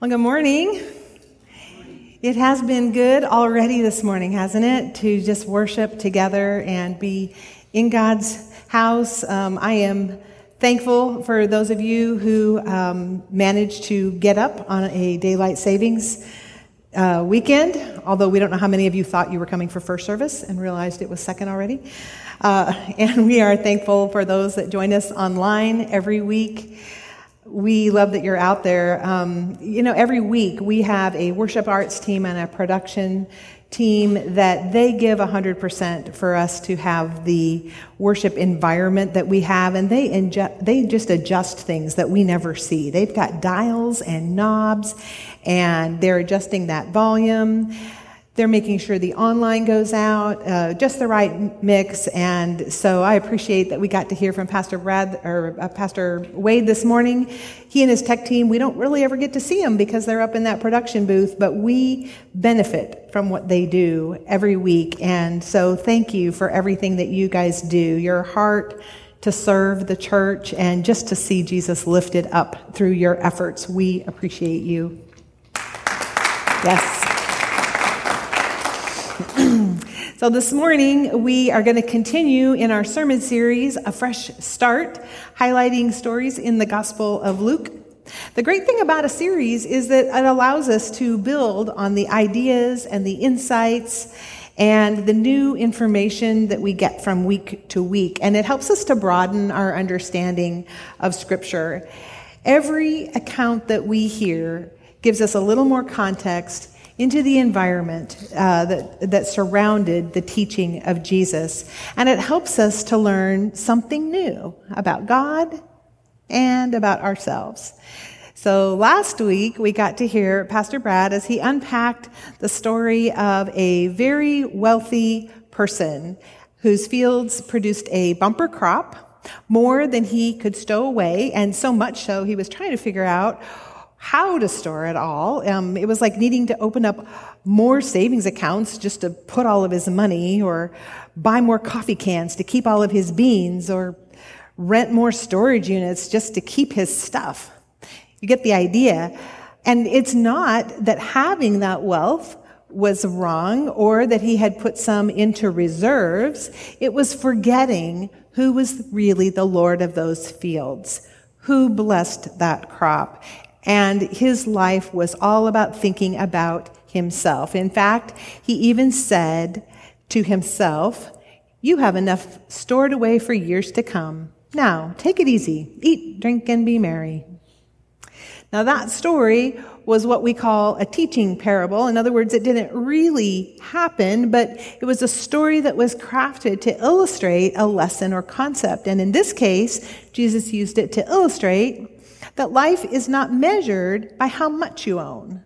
Well, good morning. It has been good already this morning, hasn't it? To just worship together and be in God's house. Um, I am thankful for those of you who um, managed to get up on a daylight savings uh, weekend, although we don't know how many of you thought you were coming for first service and realized it was second already. Uh, and we are thankful for those that join us online every week. We love that you're out there. Um, you know, every week we have a worship arts team and a production team that they give 100% for us to have the worship environment that we have and they inju- they just adjust things that we never see. They've got dials and knobs and they're adjusting that volume. They're making sure the online goes out, uh, just the right mix. And so I appreciate that we got to hear from Pastor Brad or uh, Pastor Wade this morning. He and his tech team, we don't really ever get to see them because they're up in that production booth, but we benefit from what they do every week. And so thank you for everything that you guys do. Your heart to serve the church and just to see Jesus lifted up through your efforts. We appreciate you. Yes. So, this morning we are going to continue in our sermon series, A Fresh Start, highlighting stories in the Gospel of Luke. The great thing about a series is that it allows us to build on the ideas and the insights and the new information that we get from week to week. And it helps us to broaden our understanding of Scripture. Every account that we hear gives us a little more context into the environment uh, that, that surrounded the teaching of Jesus. And it helps us to learn something new about God and about ourselves. So last week we got to hear Pastor Brad as he unpacked the story of a very wealthy person whose fields produced a bumper crop, more than he could stow away, and so much so he was trying to figure out how to store it all. Um, it was like needing to open up more savings accounts just to put all of his money, or buy more coffee cans to keep all of his beans, or rent more storage units just to keep his stuff. You get the idea. And it's not that having that wealth was wrong or that he had put some into reserves. It was forgetting who was really the Lord of those fields, who blessed that crop and his life was all about thinking about himself. In fact, he even said to himself, You have enough stored away for years to come. Now, take it easy. Eat, drink, and be merry. Now, that story was what we call a teaching parable. In other words, it didn't really happen, but it was a story that was crafted to illustrate a lesson or concept. And in this case, Jesus used it to illustrate that life is not measured by how much you own,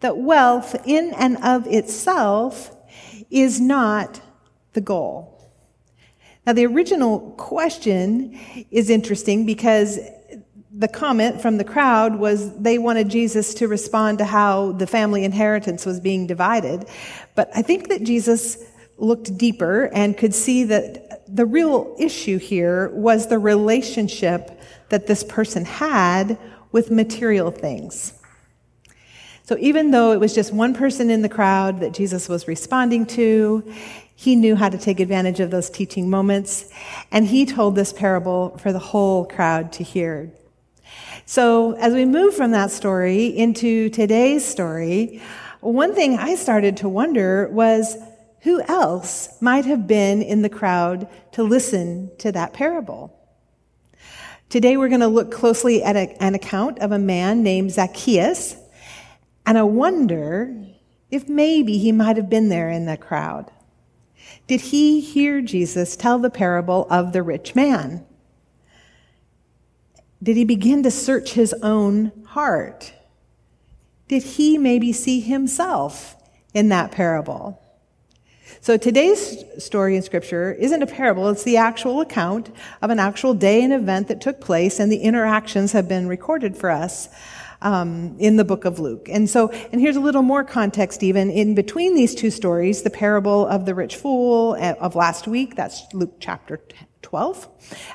that wealth in and of itself is not the goal. Now, the original question is interesting because the comment from the crowd was they wanted Jesus to respond to how the family inheritance was being divided. But I think that Jesus looked deeper and could see that the real issue here was the relationship that this person had with material things. So even though it was just one person in the crowd that Jesus was responding to, he knew how to take advantage of those teaching moments, and he told this parable for the whole crowd to hear. So as we move from that story into today's story, one thing I started to wonder was who else might have been in the crowd to listen to that parable? Today we're going to look closely at a, an account of a man named Zacchaeus, and I wonder if maybe he might have been there in the crowd. Did he hear Jesus tell the parable of the rich man? Did he begin to search his own heart? Did he maybe see himself in that parable? So today's story in scripture isn't a parable, it's the actual account of an actual day and event that took place, and the interactions have been recorded for us. Um, in the book of Luke. And so, and here's a little more context even in between these two stories, the parable of the rich fool uh, of last week, that's Luke chapter 12.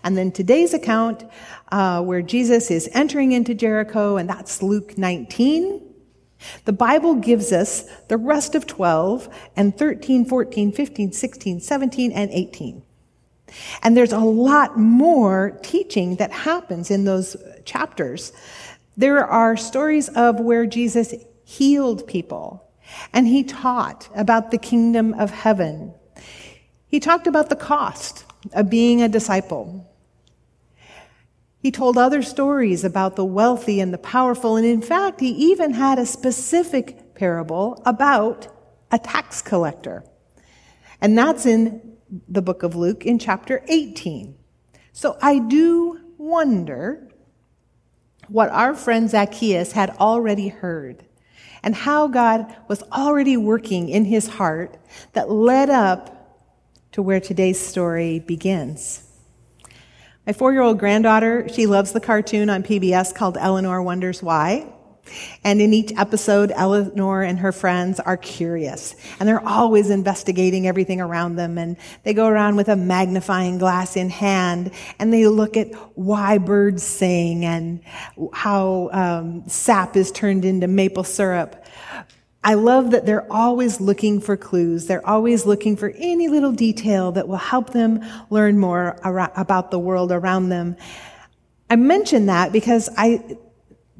And then today's account, uh, where Jesus is entering into Jericho, and that's Luke 19. The Bible gives us the rest of 12 and 13, 14, 15, 16, 17, and 18. And there's a lot more teaching that happens in those chapters. There are stories of where Jesus healed people and he taught about the kingdom of heaven. He talked about the cost of being a disciple. He told other stories about the wealthy and the powerful, and in fact, he even had a specific parable about a tax collector. And that's in the book of Luke in chapter 18. So I do wonder what our friend Zacchaeus had already heard and how God was already working in his heart that led up to where today's story begins. My four year old granddaughter, she loves the cartoon on PBS called Eleanor Wonders Why. And in each episode, Eleanor and her friends are curious and they're always investigating everything around them. And they go around with a magnifying glass in hand and they look at why birds sing and how um, sap is turned into maple syrup. I love that they're always looking for clues. They're always looking for any little detail that will help them learn more about the world around them. I mention that because I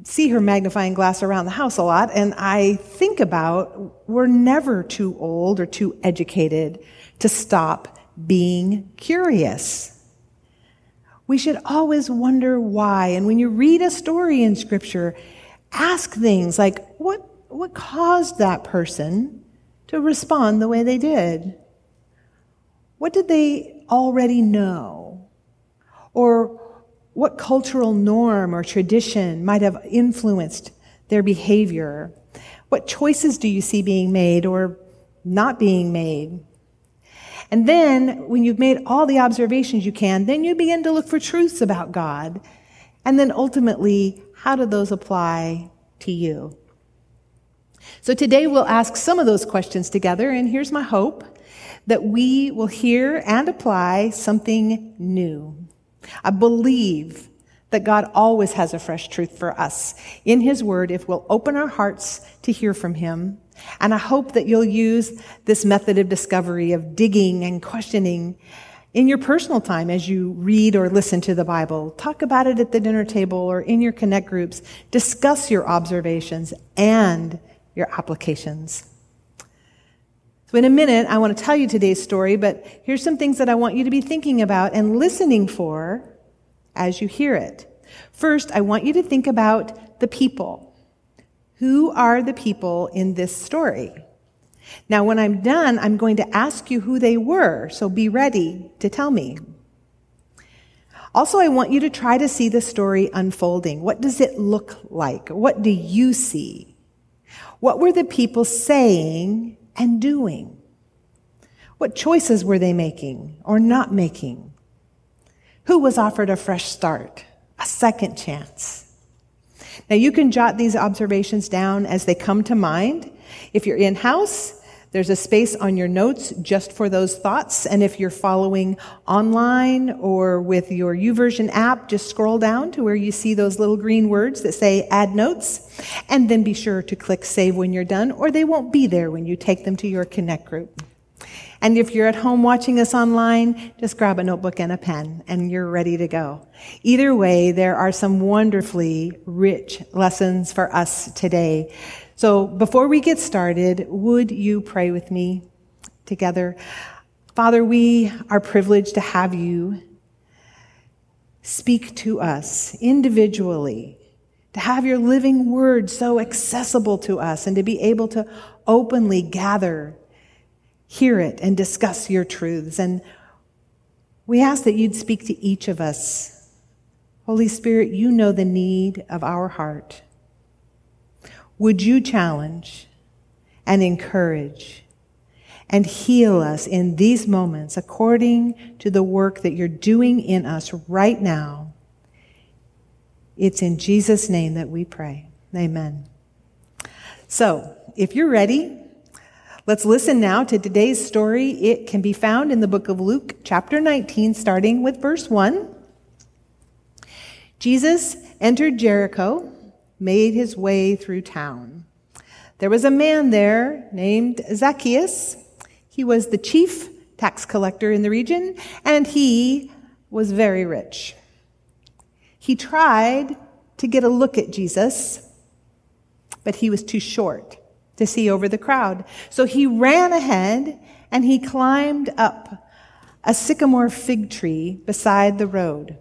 see her magnifying glass around the house a lot, and I think about we're never too old or too educated to stop being curious. We should always wonder why. And when you read a story in Scripture, ask things like, what what caused that person to respond the way they did? What did they already know? Or what cultural norm or tradition might have influenced their behavior? What choices do you see being made or not being made? And then, when you've made all the observations you can, then you begin to look for truths about God. And then ultimately, how do those apply to you? So today we'll ask some of those questions together, and here's my hope that we will hear and apply something new. I believe that God always has a fresh truth for us in His Word if we'll open our hearts to hear from Him. And I hope that you'll use this method of discovery, of digging and questioning in your personal time as you read or listen to the Bible. Talk about it at the dinner table or in your connect groups. Discuss your observations and your applications. So, in a minute, I want to tell you today's story, but here's some things that I want you to be thinking about and listening for as you hear it. First, I want you to think about the people. Who are the people in this story? Now, when I'm done, I'm going to ask you who they were, so be ready to tell me. Also, I want you to try to see the story unfolding. What does it look like? What do you see? What were the people saying and doing? What choices were they making or not making? Who was offered a fresh start, a second chance? Now you can jot these observations down as they come to mind. If you're in house, there's a space on your notes just for those thoughts. And if you're following online or with your YouVersion app, just scroll down to where you see those little green words that say add notes. And then be sure to click save when you're done, or they won't be there when you take them to your Connect group. And if you're at home watching us online, just grab a notebook and a pen and you're ready to go. Either way, there are some wonderfully rich lessons for us today. So before we get started, would you pray with me together? Father, we are privileged to have you speak to us individually, to have your living word so accessible to us, and to be able to openly gather, hear it, and discuss your truths. And we ask that you'd speak to each of us. Holy Spirit, you know the need of our heart. Would you challenge and encourage and heal us in these moments according to the work that you're doing in us right now? It's in Jesus' name that we pray. Amen. So, if you're ready, Let's listen now to today's story. It can be found in the book of Luke, chapter 19, starting with verse 1. Jesus entered Jericho, made his way through town. There was a man there named Zacchaeus. He was the chief tax collector in the region, and he was very rich. He tried to get a look at Jesus, but he was too short to see over the crowd. So he ran ahead and he climbed up a sycamore fig tree beside the road,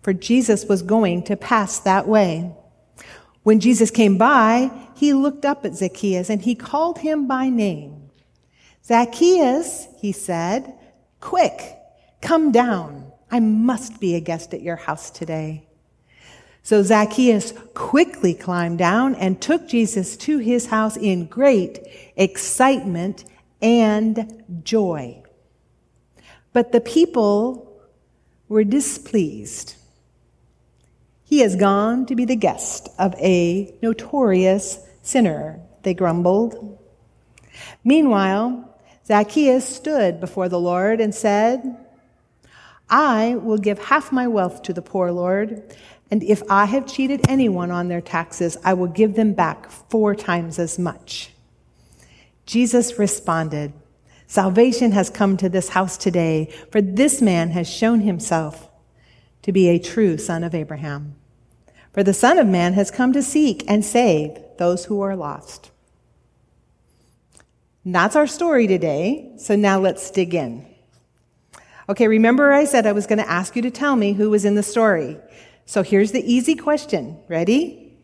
for Jesus was going to pass that way. When Jesus came by, he looked up at Zacchaeus and he called him by name. Zacchaeus, he said, quick, come down. I must be a guest at your house today. So Zacchaeus quickly climbed down and took Jesus to his house in great excitement and joy. But the people were displeased. He has gone to be the guest of a notorious sinner, they grumbled. Meanwhile, Zacchaeus stood before the Lord and said, I will give half my wealth to the poor, Lord, and if I have cheated anyone on their taxes, I will give them back four times as much. Jesus responded, Salvation has come to this house today, for this man has shown himself to be a true son of Abraham. For the Son of Man has come to seek and save those who are lost. And that's our story today, so now let's dig in. Okay, remember I said I was going to ask you to tell me who was in the story. So here's the easy question. Ready?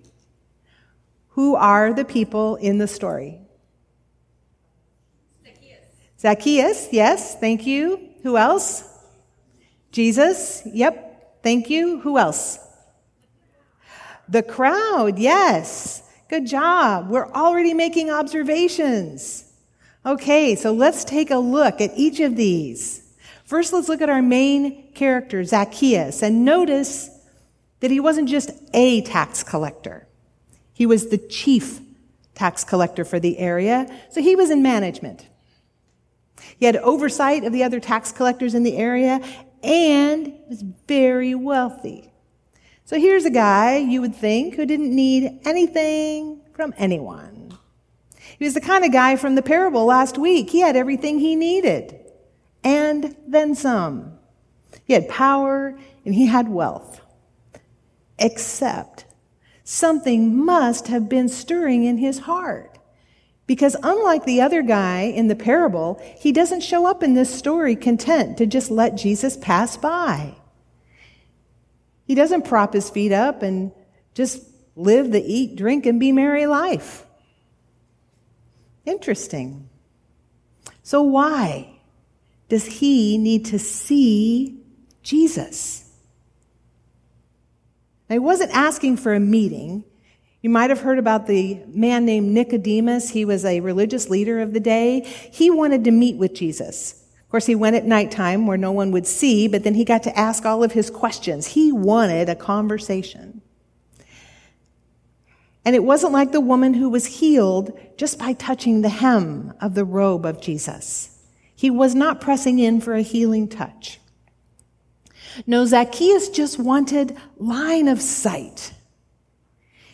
Who are the people in the story? Zacchaeus. Zacchaeus, yes, thank you. Who else? Jesus, yep, thank you. Who else? The crowd, yes. Good job. We're already making observations. Okay, so let's take a look at each of these. First, let's look at our main character, Zacchaeus, and notice that he wasn't just a tax collector. He was the chief tax collector for the area, so he was in management. He had oversight of the other tax collectors in the area and was very wealthy. So here's a guy you would think who didn't need anything from anyone. He was the kind of guy from the parable last week. He had everything he needed and then some. He had power and he had wealth except something must have been stirring in his heart. Because unlike the other guy in the parable, he doesn't show up in this story content to just let Jesus pass by. He doesn't prop his feet up and just live the eat, drink, and be merry life. Interesting. So, why does he need to see Jesus? Now, he wasn't asking for a meeting. You might have heard about the man named Nicodemus. He was a religious leader of the day. He wanted to meet with Jesus. Of course, he went at nighttime where no one would see, but then he got to ask all of his questions. He wanted a conversation. And it wasn't like the woman who was healed just by touching the hem of the robe of Jesus. He was not pressing in for a healing touch. No, Zacchaeus just wanted line of sight.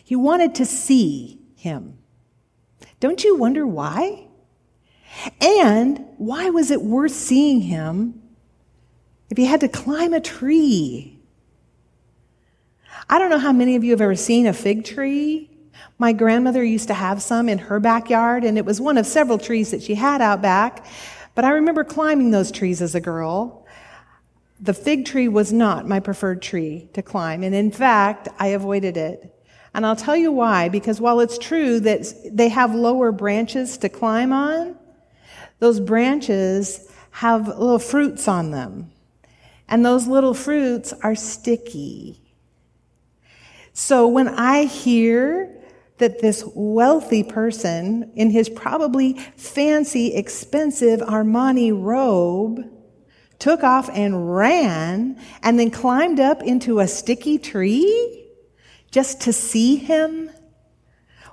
He wanted to see him. Don't you wonder why? And why was it worth seeing him if he had to climb a tree? I don't know how many of you have ever seen a fig tree. My grandmother used to have some in her backyard, and it was one of several trees that she had out back. But I remember climbing those trees as a girl. The fig tree was not my preferred tree to climb, and in fact, I avoided it. And I'll tell you why, because while it's true that they have lower branches to climb on, those branches have little fruits on them. And those little fruits are sticky. So when I hear that this wealthy person in his probably fancy, expensive Armani robe took off and ran and then climbed up into a sticky tree just to see him?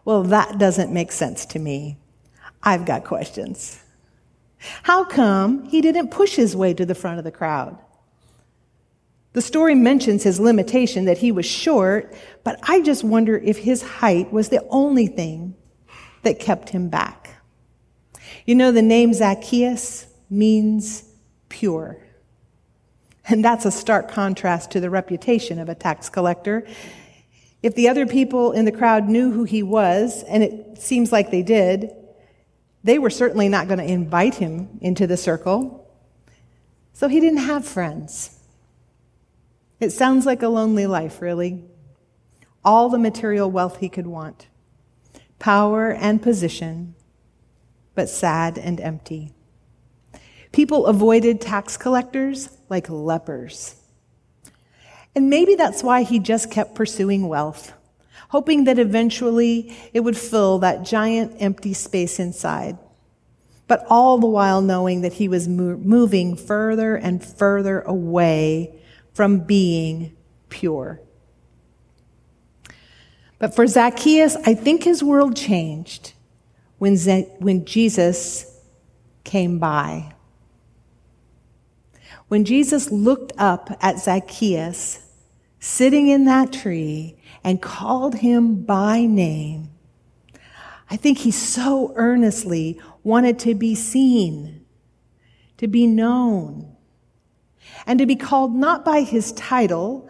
Well, that doesn't make sense to me. I've got questions. How come he didn't push his way to the front of the crowd? The story mentions his limitation that he was short, but I just wonder if his height was the only thing that kept him back. You know, the name Zacchaeus means pure. And that's a stark contrast to the reputation of a tax collector. If the other people in the crowd knew who he was, and it seems like they did, they were certainly not going to invite him into the circle. So he didn't have friends. It sounds like a lonely life, really. All the material wealth he could want, power and position, but sad and empty. People avoided tax collectors like lepers. And maybe that's why he just kept pursuing wealth, hoping that eventually it would fill that giant empty space inside. But all the while knowing that he was moving further and further away from being pure. But for Zacchaeus, I think his world changed when, when Jesus came by. When Jesus looked up at Zacchaeus sitting in that tree and called him by name, I think he so earnestly wanted to be seen, to be known, and to be called not by his title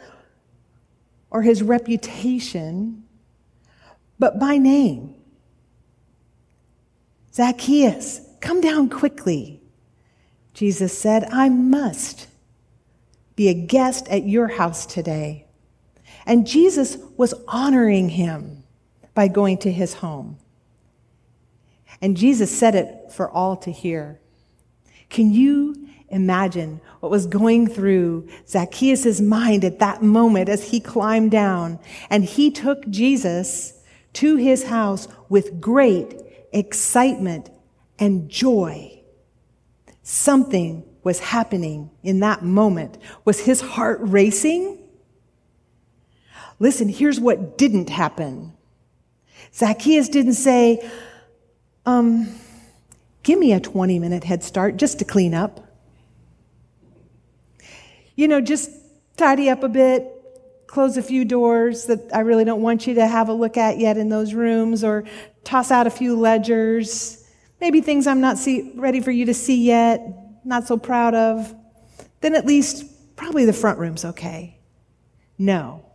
or his reputation, but by name. Zacchaeus, come down quickly. Jesus said, I must be a guest at your house today. And Jesus was honoring him by going to his home. And Jesus said it for all to hear. Can you imagine what was going through Zacchaeus' mind at that moment as he climbed down and he took Jesus to his house with great excitement and joy? Something was happening in that moment. Was his heart racing? Listen, here's what didn't happen. Zacchaeus didn't say, um, give me a 20 minute head start just to clean up. You know, just tidy up a bit, close a few doors that I really don't want you to have a look at yet in those rooms, or toss out a few ledgers, maybe things I'm not see, ready for you to see yet, not so proud of. Then at least probably the front room's okay. No.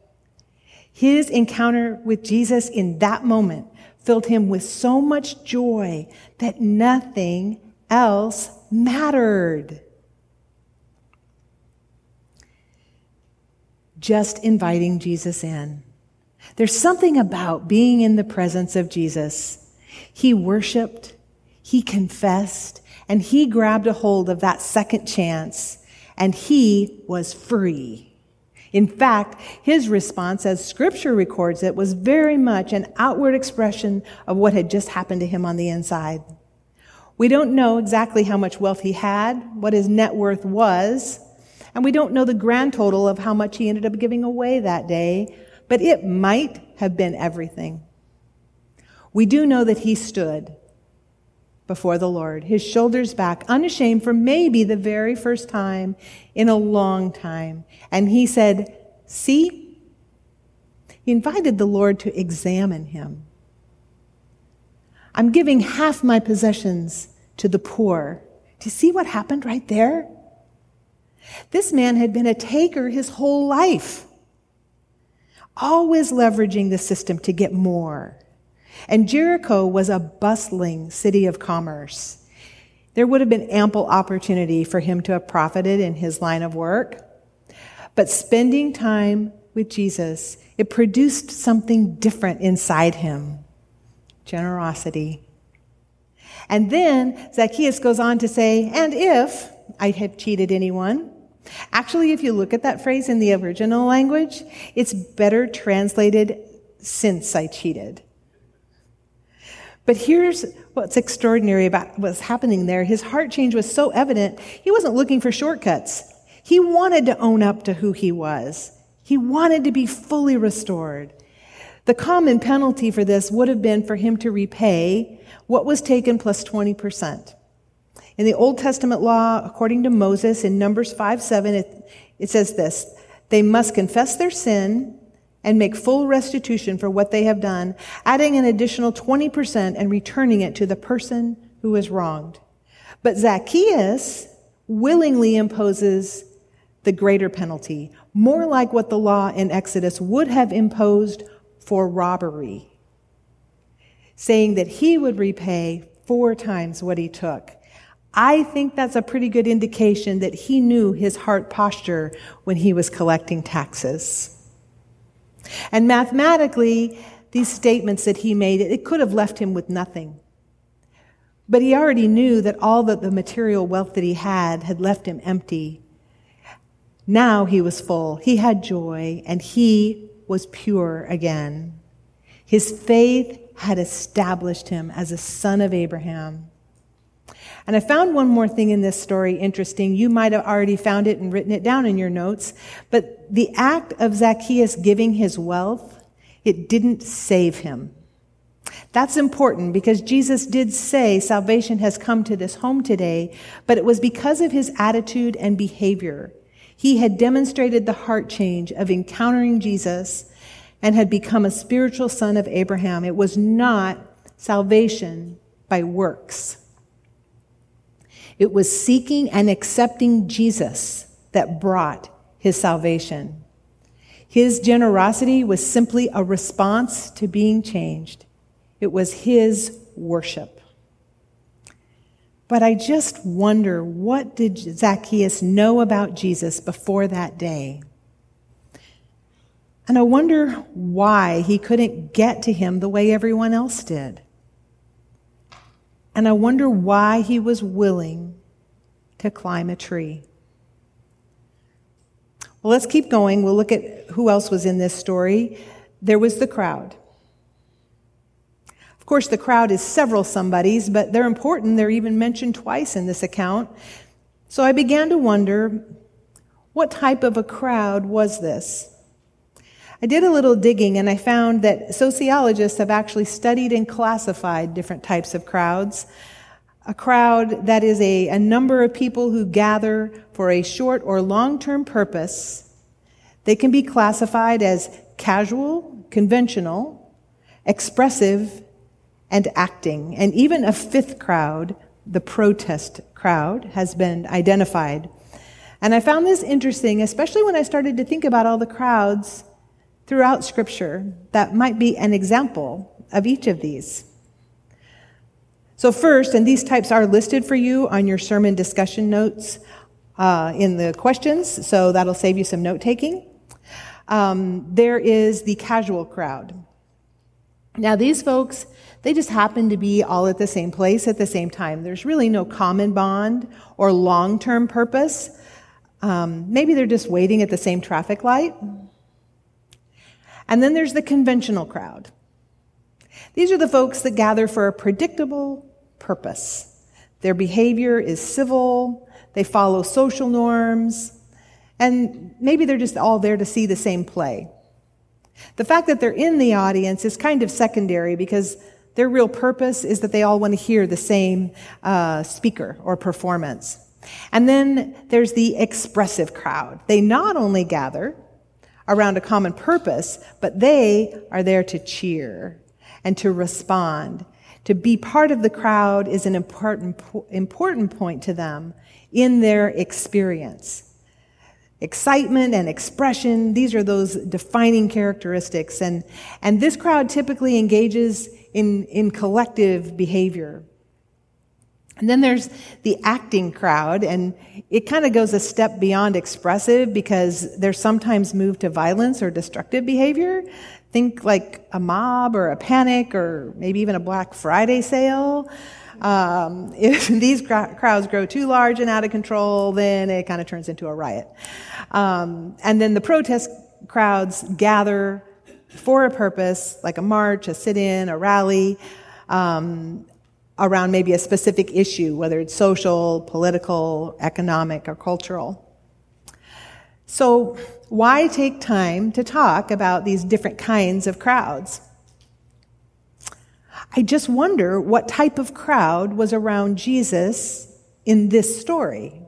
His encounter with Jesus in that moment filled him with so much joy that nothing else mattered. Just inviting Jesus in. There's something about being in the presence of Jesus. He worshiped, he confessed, and he grabbed a hold of that second chance, and he was free. In fact, his response, as scripture records it, was very much an outward expression of what had just happened to him on the inside. We don't know exactly how much wealth he had, what his net worth was, and we don't know the grand total of how much he ended up giving away that day, but it might have been everything. We do know that he stood before the Lord, his shoulders back, unashamed for maybe the very first time in a long time. And he said, See? He invited the Lord to examine him. I'm giving half my possessions to the poor. Do you see what happened right there? This man had been a taker his whole life, always leveraging the system to get more. And Jericho was a bustling city of commerce. There would have been ample opportunity for him to have profited in his line of work. But spending time with Jesus, it produced something different inside him generosity. And then Zacchaeus goes on to say, and if I have cheated anyone, actually, if you look at that phrase in the original language, it's better translated since I cheated. But here's what's extraordinary about what's happening there. His heart change was so evident, he wasn't looking for shortcuts. He wanted to own up to who he was. He wanted to be fully restored. The common penalty for this would have been for him to repay what was taken plus 20%. In the Old Testament law, according to Moses in Numbers 5 7, it, it says this They must confess their sin and make full restitution for what they have done, adding an additional 20% and returning it to the person who was wronged. But Zacchaeus willingly imposes the greater penalty, more like what the law in Exodus would have imposed for robbery, saying that he would repay four times what he took. I think that's a pretty good indication that he knew his heart posture when he was collecting taxes. And mathematically, these statements that he made, it could have left him with nothing. But he already knew that all that the material wealth that he had had left him empty. Now he was full. He had joy and he was pure again. His faith had established him as a son of Abraham. And I found one more thing in this story interesting. You might have already found it and written it down in your notes, but the act of Zacchaeus giving his wealth, it didn't save him. That's important because Jesus did say salvation has come to this home today, but it was because of his attitude and behavior. He had demonstrated the heart change of encountering Jesus and had become a spiritual son of Abraham. It was not salvation by works. It was seeking and accepting Jesus that brought his salvation. His generosity was simply a response to being changed. It was his worship. But I just wonder what did Zacchaeus know about Jesus before that day? And I wonder why he couldn't get to him the way everyone else did. And I wonder why he was willing to climb a tree. Well, let's keep going. We'll look at who else was in this story. There was the crowd. Of course, the crowd is several somebodies, but they're important. They're even mentioned twice in this account. So I began to wonder what type of a crowd was this? I did a little digging and I found that sociologists have actually studied and classified different types of crowds. A crowd that is a, a number of people who gather for a short or long term purpose. They can be classified as casual, conventional, expressive, and acting. And even a fifth crowd, the protest crowd, has been identified. And I found this interesting, especially when I started to think about all the crowds throughout Scripture that might be an example of each of these. So, first, and these types are listed for you on your sermon discussion notes uh, in the questions, so that'll save you some note taking. Um, there is the casual crowd. Now, these folks, they just happen to be all at the same place at the same time. There's really no common bond or long term purpose. Um, maybe they're just waiting at the same traffic light. And then there's the conventional crowd. These are the folks that gather for a predictable purpose. Their behavior is civil, they follow social norms, and maybe they're just all there to see the same play. The fact that they're in the audience is kind of secondary because their real purpose is that they all want to hear the same uh, speaker or performance. And then there's the expressive crowd. They not only gather, around a common purpose, but they are there to cheer and to respond. To be part of the crowd is an important, important point to them in their experience. Excitement and expression, these are those defining characteristics. And, and this crowd typically engages in, in collective behavior. And then there's the acting crowd, and it kind of goes a step beyond expressive because they're sometimes moved to violence or destructive behavior. Think like a mob or a panic or maybe even a Black Friday sale. Um, if these crowds grow too large and out of control, then it kind of turns into a riot. Um, and then the protest crowds gather for a purpose, like a march, a sit-in, a rally. Um, around maybe a specific issue, whether it's social, political, economic, or cultural. So, why take time to talk about these different kinds of crowds? I just wonder what type of crowd was around Jesus in this story.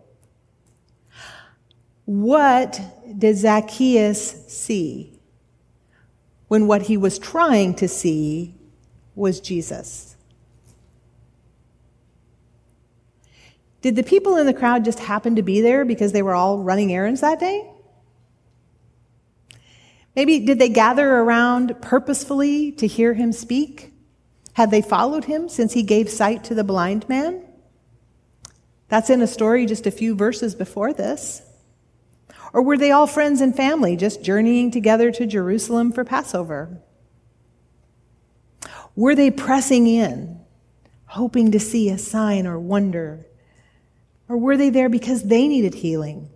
What did Zacchaeus see when what he was trying to see was Jesus? Did the people in the crowd just happen to be there because they were all running errands that day? Maybe did they gather around purposefully to hear him speak? Had they followed him since he gave sight to the blind man? That's in a story just a few verses before this. Or were they all friends and family just journeying together to Jerusalem for Passover? Were they pressing in, hoping to see a sign or wonder? Or were they there because they needed healing?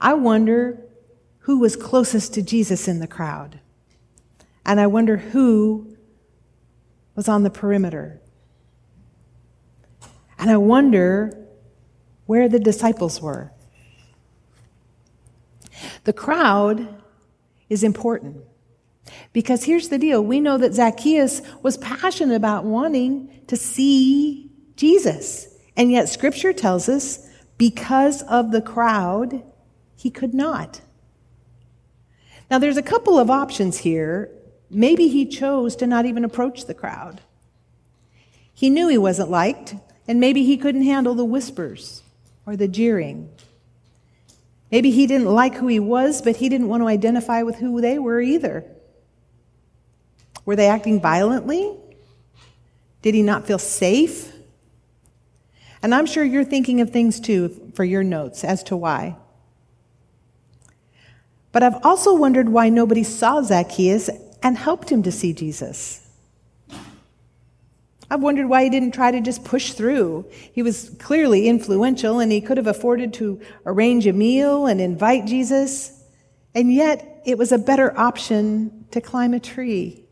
I wonder who was closest to Jesus in the crowd. And I wonder who was on the perimeter. And I wonder where the disciples were. The crowd is important because here's the deal we know that Zacchaeus was passionate about wanting to see Jesus. And yet, scripture tells us because of the crowd, he could not. Now, there's a couple of options here. Maybe he chose to not even approach the crowd. He knew he wasn't liked, and maybe he couldn't handle the whispers or the jeering. Maybe he didn't like who he was, but he didn't want to identify with who they were either. Were they acting violently? Did he not feel safe? And I'm sure you're thinking of things too for your notes as to why. But I've also wondered why nobody saw Zacchaeus and helped him to see Jesus. I've wondered why he didn't try to just push through. He was clearly influential and he could have afforded to arrange a meal and invite Jesus. And yet it was a better option to climb a tree.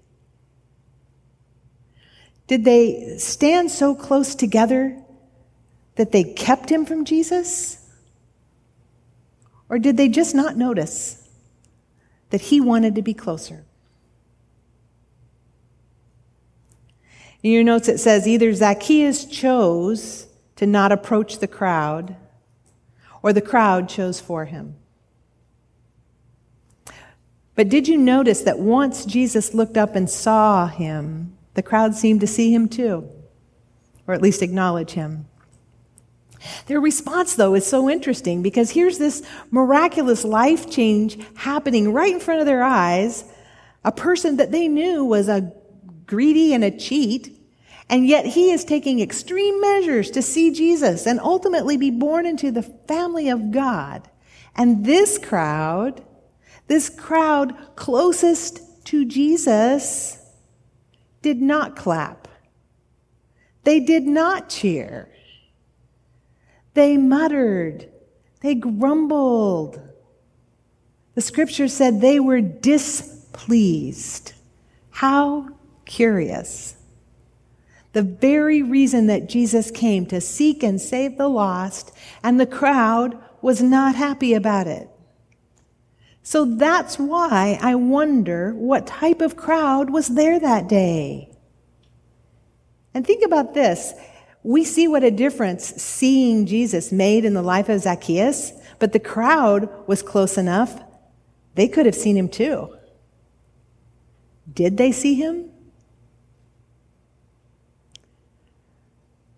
Did they stand so close together that they kept him from Jesus? Or did they just not notice that he wanted to be closer? In your notes, it says either Zacchaeus chose to not approach the crowd, or the crowd chose for him. But did you notice that once Jesus looked up and saw him, the crowd seemed to see him too, or at least acknowledge him? Their response, though, is so interesting because here's this miraculous life change happening right in front of their eyes. A person that they knew was a greedy and a cheat. And yet he is taking extreme measures to see Jesus and ultimately be born into the family of God. And this crowd, this crowd closest to Jesus, did not clap. They did not cheer. They muttered. They grumbled. The scripture said they were displeased. How curious. The very reason that Jesus came to seek and save the lost, and the crowd was not happy about it. So that's why I wonder what type of crowd was there that day. And think about this. We see what a difference seeing Jesus made in the life of Zacchaeus, but the crowd was close enough. They could have seen him too. Did they see him?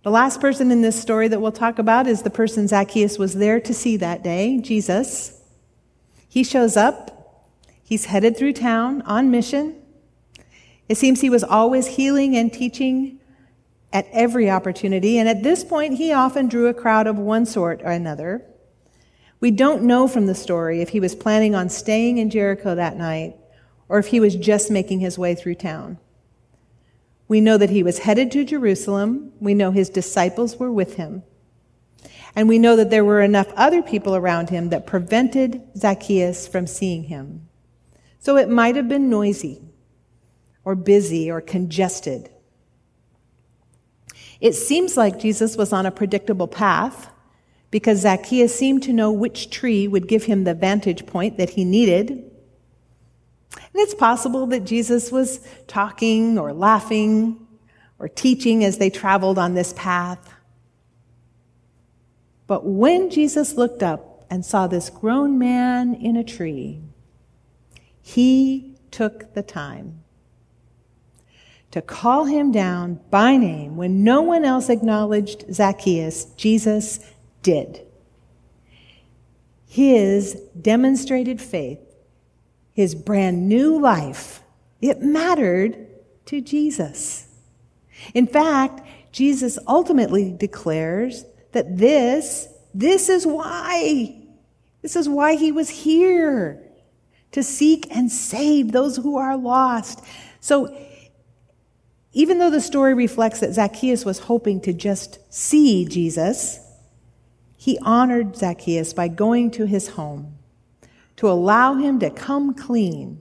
The last person in this story that we'll talk about is the person Zacchaeus was there to see that day, Jesus. He shows up. He's headed through town on mission. It seems he was always healing and teaching at every opportunity, and at this point, he often drew a crowd of one sort or another. We don't know from the story if he was planning on staying in Jericho that night or if he was just making his way through town. We know that he was headed to Jerusalem. We know his disciples were with him. And we know that there were enough other people around him that prevented Zacchaeus from seeing him. So it might have been noisy or busy or congested. It seems like Jesus was on a predictable path because Zacchaeus seemed to know which tree would give him the vantage point that he needed. And it's possible that Jesus was talking or laughing or teaching as they traveled on this path. But when Jesus looked up and saw this grown man in a tree, he took the time to call him down by name when no one else acknowledged Zacchaeus. Jesus did. His demonstrated faith, his brand new life, it mattered to Jesus. In fact, Jesus ultimately declares that this, this is why, this is why he was here to seek and save those who are lost. So, even though the story reflects that Zacchaeus was hoping to just see Jesus, he honored Zacchaeus by going to his home to allow him to come clean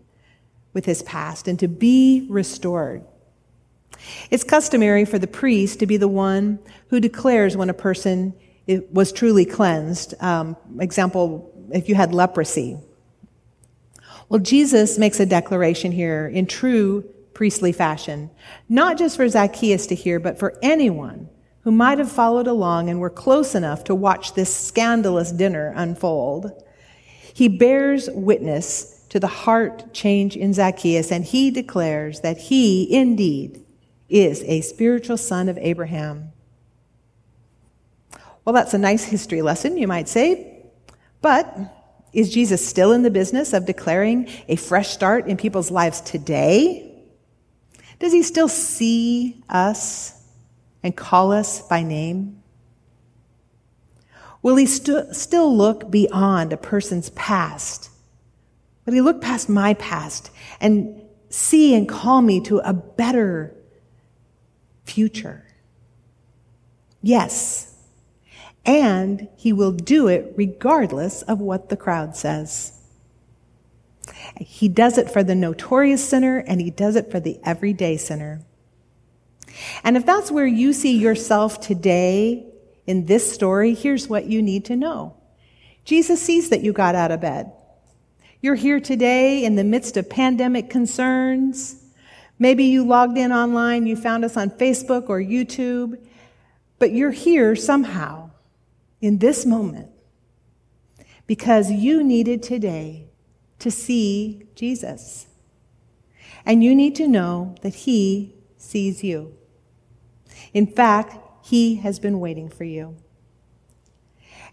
with his past and to be restored. It's customary for the priest to be the one who declares when a person was truly cleansed. Um, example, if you had leprosy. Well, Jesus makes a declaration here in true priestly fashion, not just for Zacchaeus to hear, but for anyone who might have followed along and were close enough to watch this scandalous dinner unfold. He bears witness to the heart change in Zacchaeus, and he declares that he indeed is a spiritual son of Abraham. Well, that's a nice history lesson, you might say. But is Jesus still in the business of declaring a fresh start in people's lives today? Does he still see us and call us by name? Will he st- still look beyond a person's past? Will he look past my past and see and call me to a better future? Yes. And he will do it regardless of what the crowd says. He does it for the notorious sinner and he does it for the everyday sinner. And if that's where you see yourself today in this story, here's what you need to know. Jesus sees that you got out of bed. You're here today in the midst of pandemic concerns. Maybe you logged in online, you found us on Facebook or YouTube, but you're here somehow in this moment because you needed today to see Jesus. And you need to know that He sees you. In fact, He has been waiting for you.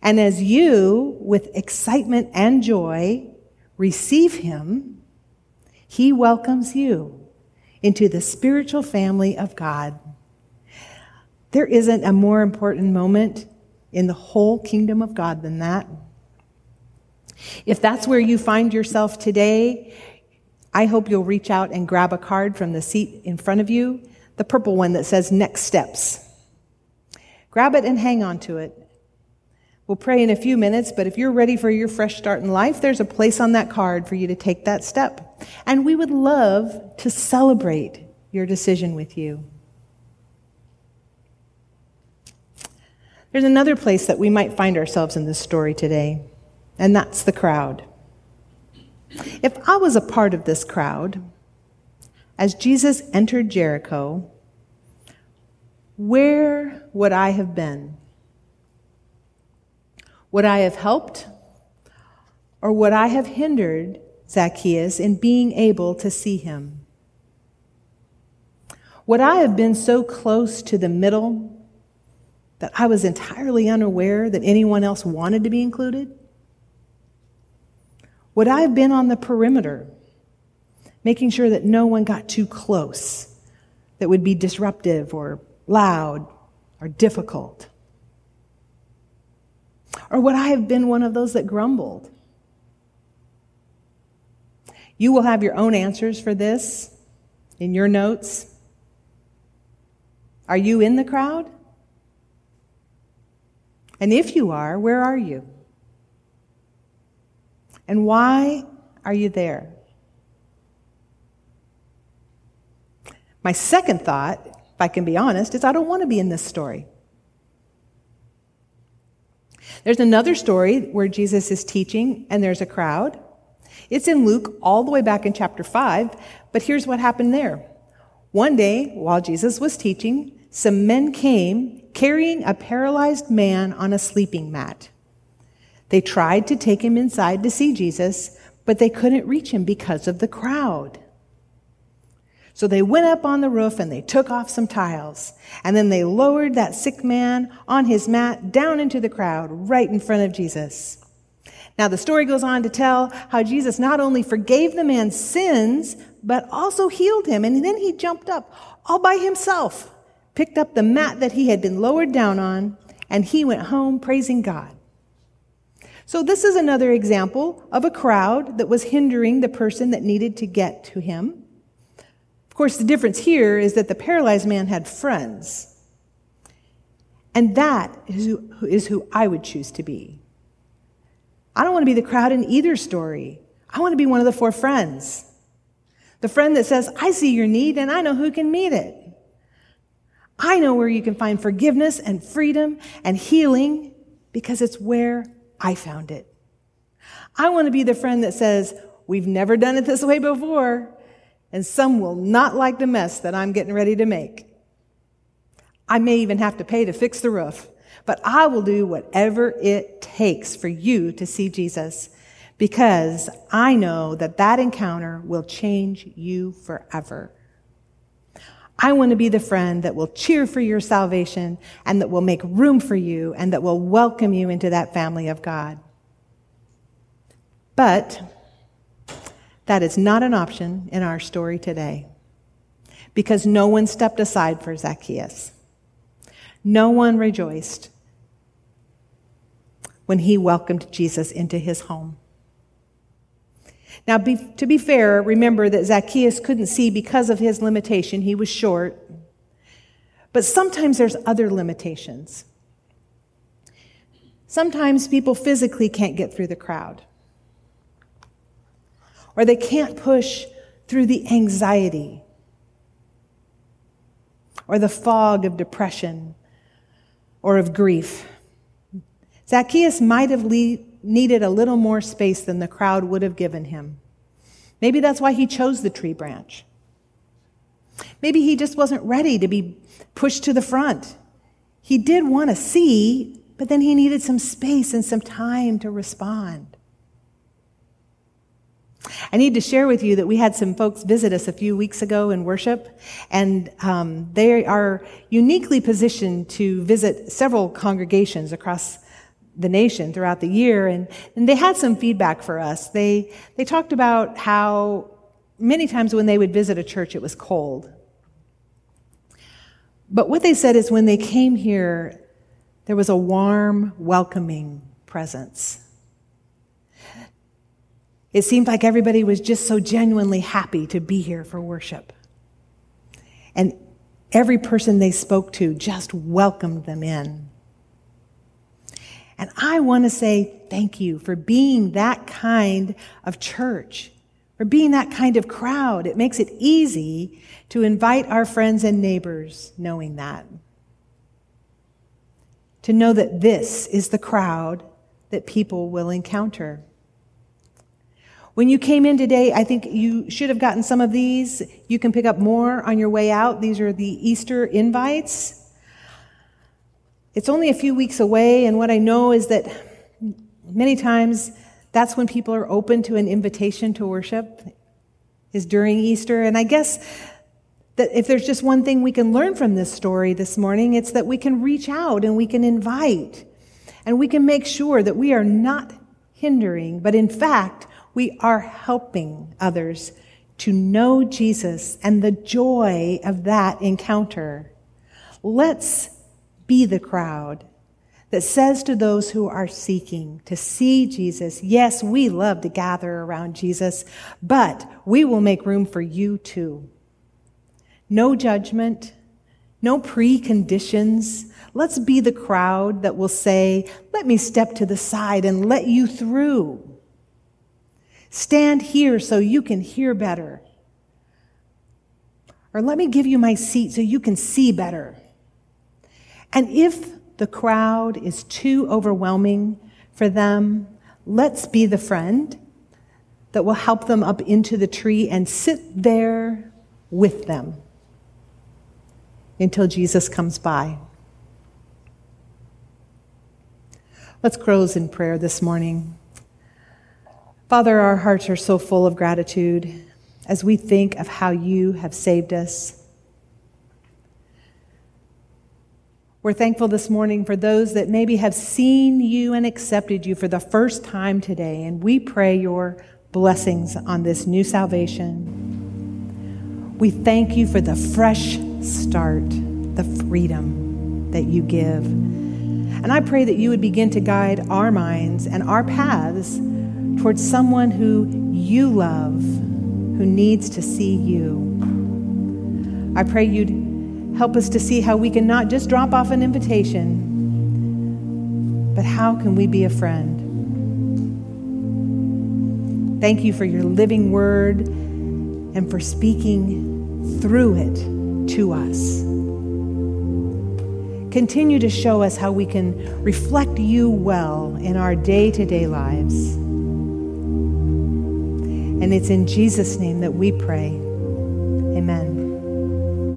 And as you, with excitement and joy, receive Him, He welcomes you into the spiritual family of God. There isn't a more important moment in the whole kingdom of God than that. If that's where you find yourself today, I hope you'll reach out and grab a card from the seat in front of you, the purple one that says next steps. Grab it and hang on to it. We'll pray in a few minutes, but if you're ready for your fresh start in life, there's a place on that card for you to take that step. And we would love to celebrate your decision with you. There's another place that we might find ourselves in this story today and that's the crowd. If I was a part of this crowd, as Jesus entered Jericho, where would I have been? Would I have helped? Or would I have hindered Zacchaeus in being able to see him? Would I have been so close to the middle that I was entirely unaware that anyone else wanted to be included? Would I have been on the perimeter, making sure that no one got too close that would be disruptive or loud or difficult? Or would I have been one of those that grumbled? You will have your own answers for this in your notes. Are you in the crowd? And if you are, where are you? And why are you there? My second thought, if I can be honest, is I don't want to be in this story. There's another story where Jesus is teaching and there's a crowd. It's in Luke all the way back in chapter 5, but here's what happened there. One day, while Jesus was teaching, some men came carrying a paralyzed man on a sleeping mat. They tried to take him inside to see Jesus, but they couldn't reach him because of the crowd. So they went up on the roof and they took off some tiles. And then they lowered that sick man on his mat down into the crowd right in front of Jesus. Now the story goes on to tell how Jesus not only forgave the man's sins, but also healed him. And then he jumped up all by himself, picked up the mat that he had been lowered down on, and he went home praising God. So this is another example of a crowd that was hindering the person that needed to get to him. Of course, the difference here is that the paralyzed man had friends. And that is who, is who I would choose to be. I don't want to be the crowd in either story. I want to be one of the four friends. The friend that says, I see your need and I know who can meet it. I know where you can find forgiveness and freedom and healing because it's where I found it. I want to be the friend that says, We've never done it this way before, and some will not like the mess that I'm getting ready to make. I may even have to pay to fix the roof, but I will do whatever it takes for you to see Jesus because I know that that encounter will change you forever. I want to be the friend that will cheer for your salvation and that will make room for you and that will welcome you into that family of God. But that is not an option in our story today because no one stepped aside for Zacchaeus. No one rejoiced when he welcomed Jesus into his home. Now, be, to be fair, remember that Zacchaeus couldn't see because of his limitation. He was short. But sometimes there's other limitations. Sometimes people physically can't get through the crowd, or they can't push through the anxiety or the fog of depression or of grief. Zacchaeus might have le- needed a little more space than the crowd would have given him. Maybe that's why he chose the tree branch. Maybe he just wasn't ready to be pushed to the front. He did want to see, but then he needed some space and some time to respond. I need to share with you that we had some folks visit us a few weeks ago in worship, and um, they are uniquely positioned to visit several congregations across the nation throughout the year, and, and they had some feedback for us. They, they talked about how many times when they would visit a church, it was cold. But what they said is when they came here, there was a warm, welcoming presence. It seemed like everybody was just so genuinely happy to be here for worship. And every person they spoke to just welcomed them in. And I want to say thank you for being that kind of church, for being that kind of crowd. It makes it easy to invite our friends and neighbors knowing that. To know that this is the crowd that people will encounter. When you came in today, I think you should have gotten some of these. You can pick up more on your way out. These are the Easter invites. It's only a few weeks away, and what I know is that many times that's when people are open to an invitation to worship, is during Easter. And I guess that if there's just one thing we can learn from this story this morning, it's that we can reach out and we can invite and we can make sure that we are not hindering, but in fact, we are helping others to know Jesus and the joy of that encounter. Let's be the crowd that says to those who are seeking to see Jesus, yes, we love to gather around Jesus, but we will make room for you too. No judgment, no preconditions. Let's be the crowd that will say, let me step to the side and let you through. Stand here so you can hear better. Or let me give you my seat so you can see better. And if the crowd is too overwhelming for them, let's be the friend that will help them up into the tree and sit there with them until Jesus comes by. Let's close in prayer this morning. Father, our hearts are so full of gratitude as we think of how you have saved us. We're thankful this morning for those that maybe have seen you and accepted you for the first time today, and we pray your blessings on this new salvation. We thank you for the fresh start, the freedom that you give. And I pray that you would begin to guide our minds and our paths towards someone who you love, who needs to see you. I pray you'd Help us to see how we can not just drop off an invitation, but how can we be a friend? Thank you for your living word and for speaking through it to us. Continue to show us how we can reflect you well in our day to day lives. And it's in Jesus' name that we pray.